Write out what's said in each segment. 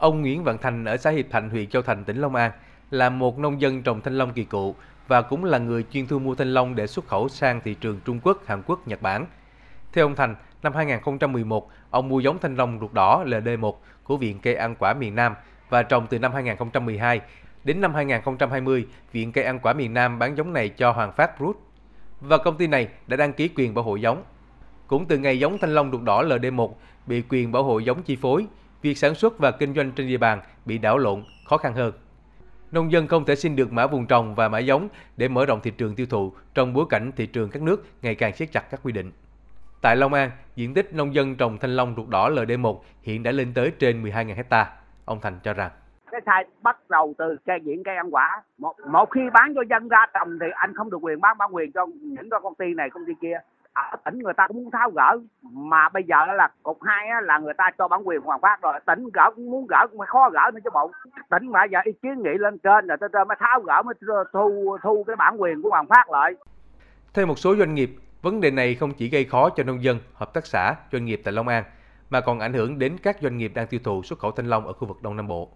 Ông Nguyễn Văn Thành ở xã Hiệp Thạnh, huyện Châu Thành, tỉnh Long An là một nông dân trồng thanh long kỳ cựu và cũng là người chuyên thu mua thanh long để xuất khẩu sang thị trường Trung Quốc, Hàn Quốc, Nhật Bản. Theo ông Thành, năm 2011, ông mua giống thanh long ruột đỏ LD1 của Viện Cây ăn quả miền Nam và trồng từ năm 2012. Đến năm 2020, Viện Cây ăn quả miền Nam bán giống này cho Hoàng Phát Fruit và công ty này đã đăng ký quyền bảo hộ giống. Cũng từ ngày giống thanh long ruột đỏ LD1 bị quyền bảo hộ giống chi phối, việc sản xuất và kinh doanh trên địa bàn bị đảo lộn, khó khăn hơn. Nông dân không thể xin được mã vùng trồng và mã giống để mở rộng thị trường tiêu thụ trong bối cảnh thị trường các nước ngày càng siết chặt các quy định. Tại Long An, diện tích nông dân trồng thanh long ruột đỏ LD1 hiện đã lên tới trên 12.000 hecta. Ông Thành cho rằng cái sai bắt đầu từ cây diện cây ăn quả một một khi bán cho dân ra trồng thì anh không được quyền bán bán quyền cho những cái công ty này công ty kia tỉnh người ta cũng muốn tháo gỡ. Mà bây giờ là cục hai là người ta cho bản quyền hoàng phát rồi tỉnh gỡ cũng muốn gỡ cũng khó gỡ nữa chứ bộ. Tỉnh mà giờ ý kiến nghị lên trên rồi tôi mới tháo gỡ mới thu thu cái bản quyền của hoàng phát lại. Theo một số doanh nghiệp vấn đề này không chỉ gây khó cho nông dân hợp tác xã doanh nghiệp tại Long An mà còn ảnh hưởng đến các doanh nghiệp đang tiêu thụ xuất khẩu thanh long ở khu vực Đông Nam Bộ.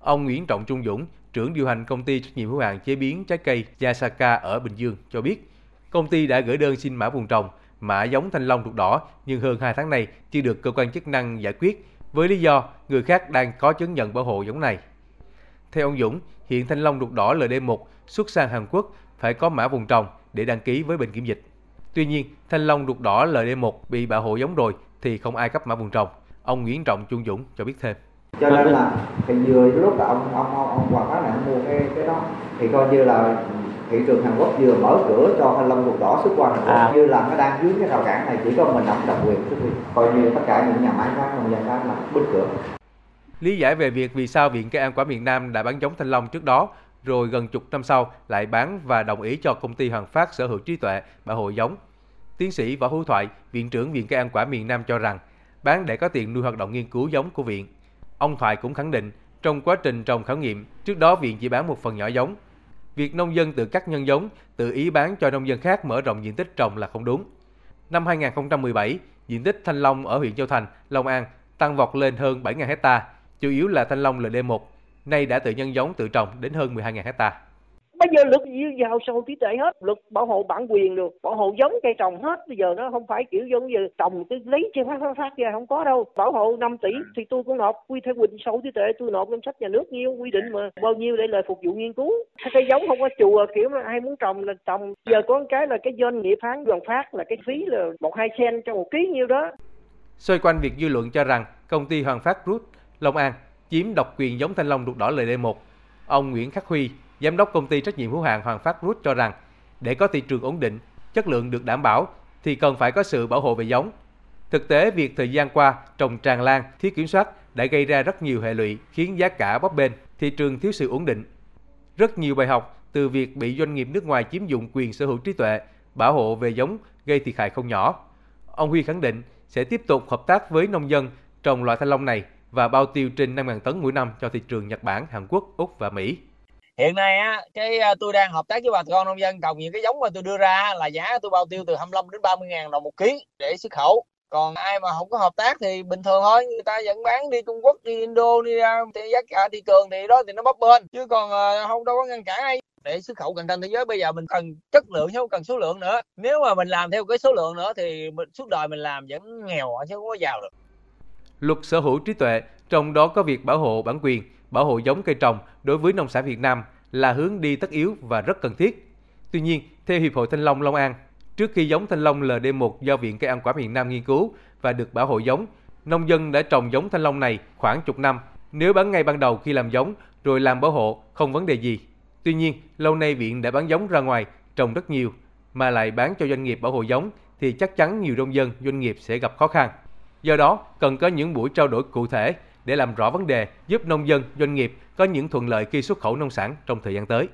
Ông Nguyễn Trọng Trung Dũng, trưởng điều hành công ty trách nhiệm hữu hạn chế biến trái cây Yasaka ở Bình Dương cho biết, công ty đã gửi đơn xin mã vùng trồng, mã giống thanh long ruột đỏ nhưng hơn 2 tháng nay chưa được cơ quan chức năng giải quyết với lý do người khác đang có chứng nhận bảo hộ giống này. Theo ông Dũng, hiện thanh long ruột đỏ LD1 xuất sang Hàn Quốc phải có mã vùng trồng để đăng ký với bệnh kiểm dịch. Tuy nhiên, thanh long ruột đỏ LD1 bị bảo hộ giống rồi thì không ai cấp mã vùng trồng. Ông Nguyễn Trọng Trung Dũng cho biết thêm cho nên là thì vừa lúc là ông ông ông, ông Hoàng này ông mua cái cái đó thì coi như là thị trường Hàn Quốc vừa mở cửa cho thanh long ruột đỏ xuất qua Hàn Quốc à. như là nó đang dưới cái rào cản này chỉ có mình nắm độc quyền xuất quyền coi như tất cả những nhà máy khác nông dân khác là bứt cửa Lý giải về việc vì sao Viện Cây ăn quả miền Nam đã bán giống thanh long trước đó, rồi gần chục năm sau lại bán và đồng ý cho công ty Hoàng Phát sở hữu trí tuệ bảo hộ giống. Tiến sĩ Võ Hữu Thoại, Viện trưởng Viện Cây ăn quả miền Nam cho rằng, bán để có tiền nuôi hoạt động nghiên cứu giống của viện. Ông Thoại cũng khẳng định, trong quá trình trồng khảo nghiệm, trước đó viện chỉ bán một phần nhỏ giống. Việc nông dân tự cắt nhân giống, tự ý bán cho nông dân khác mở rộng diện tích trồng là không đúng. Năm 2017, diện tích thanh long ở huyện Châu Thành, Long An tăng vọt lên hơn 7.000 hecta, chủ yếu là thanh long LD1, nay đã tự nhân giống tự trồng đến hơn 12.000 hecta bây giờ luật vào sâu trí tuệ hết. Luật bảo hộ bản quyền được, bảo hộ giống cây trồng hết. Bây giờ nó không phải kiểu giống như trồng cứ lấy trên phát phát phát ra không có đâu. Bảo hộ 5 tỷ thì tôi cũng nộp. Quy theo quy định sâu trí tuệ tôi nộp ngân sách nhà nước nhiêu, quy định mà. Bao nhiêu để lời phục vụ nghiên cứu. Cây giống không có chùa, kiểu mà ai muốn trồng là trồng. Giờ có cái là cái doanh nghiệp phán đoàn phát là cái phí là một hai sen cho một ký nhiêu đó. Xoay quanh việc dư luận cho rằng công ty Hoàng Phát Group, Long An chiếm độc quyền giống thanh long ruột đỏ LD1 ông Nguyễn Khắc Huy Giám đốc công ty trách nhiệm hữu hạn Hoàng Phát Group cho rằng, để có thị trường ổn định, chất lượng được đảm bảo thì cần phải có sự bảo hộ về giống. Thực tế, việc thời gian qua trồng tràn lan, thiếu kiểm soát đã gây ra rất nhiều hệ lụy khiến giá cả bấp bênh, thị trường thiếu sự ổn định. Rất nhiều bài học từ việc bị doanh nghiệp nước ngoài chiếm dụng quyền sở hữu trí tuệ, bảo hộ về giống gây thiệt hại không nhỏ. Ông Huy khẳng định sẽ tiếp tục hợp tác với nông dân trồng loại thanh long này và bao tiêu trên 5.000 tấn mỗi năm cho thị trường Nhật Bản, Hàn Quốc, Úc và Mỹ hiện nay á cái à, tôi đang hợp tác với bà con nông dân trồng những cái giống mà tôi đưa ra là giá tôi bao tiêu từ 25 đến 30 ngàn đồng một ký để xuất khẩu. Còn ai mà không có hợp tác thì bình thường thôi người ta vẫn bán đi Trung Quốc đi Indo đi à, ra thì giá cả thị trường thì đó thì nó bấp bên chứ còn à, không đâu có ngăn cản ai. Để xuất khẩu cạnh tranh thế giới bây giờ mình cần chất lượng chứ không cần số lượng nữa. Nếu mà mình làm theo cái số lượng nữa thì mình, suốt đời mình làm vẫn nghèo chứ không có giàu được. Luật sở hữu trí tuệ trong đó có việc bảo hộ bản quyền bảo hộ giống cây trồng đối với nông sản Việt Nam là hướng đi tất yếu và rất cần thiết. Tuy nhiên, theo Hiệp hội Thanh Long Long An, trước khi giống thanh long LD1 do Viện Cây ăn quả miền Nam nghiên cứu và được bảo hộ giống, nông dân đã trồng giống thanh long này khoảng chục năm. Nếu bán ngay ban đầu khi làm giống rồi làm bảo hộ không vấn đề gì. Tuy nhiên, lâu nay viện đã bán giống ra ngoài trồng rất nhiều mà lại bán cho doanh nghiệp bảo hộ giống thì chắc chắn nhiều nông dân, doanh nghiệp sẽ gặp khó khăn. Do đó, cần có những buổi trao đổi cụ thể để làm rõ vấn đề, giúp nông dân, doanh nghiệp có những thuận lợi khi xuất khẩu nông sản trong thời gian tới.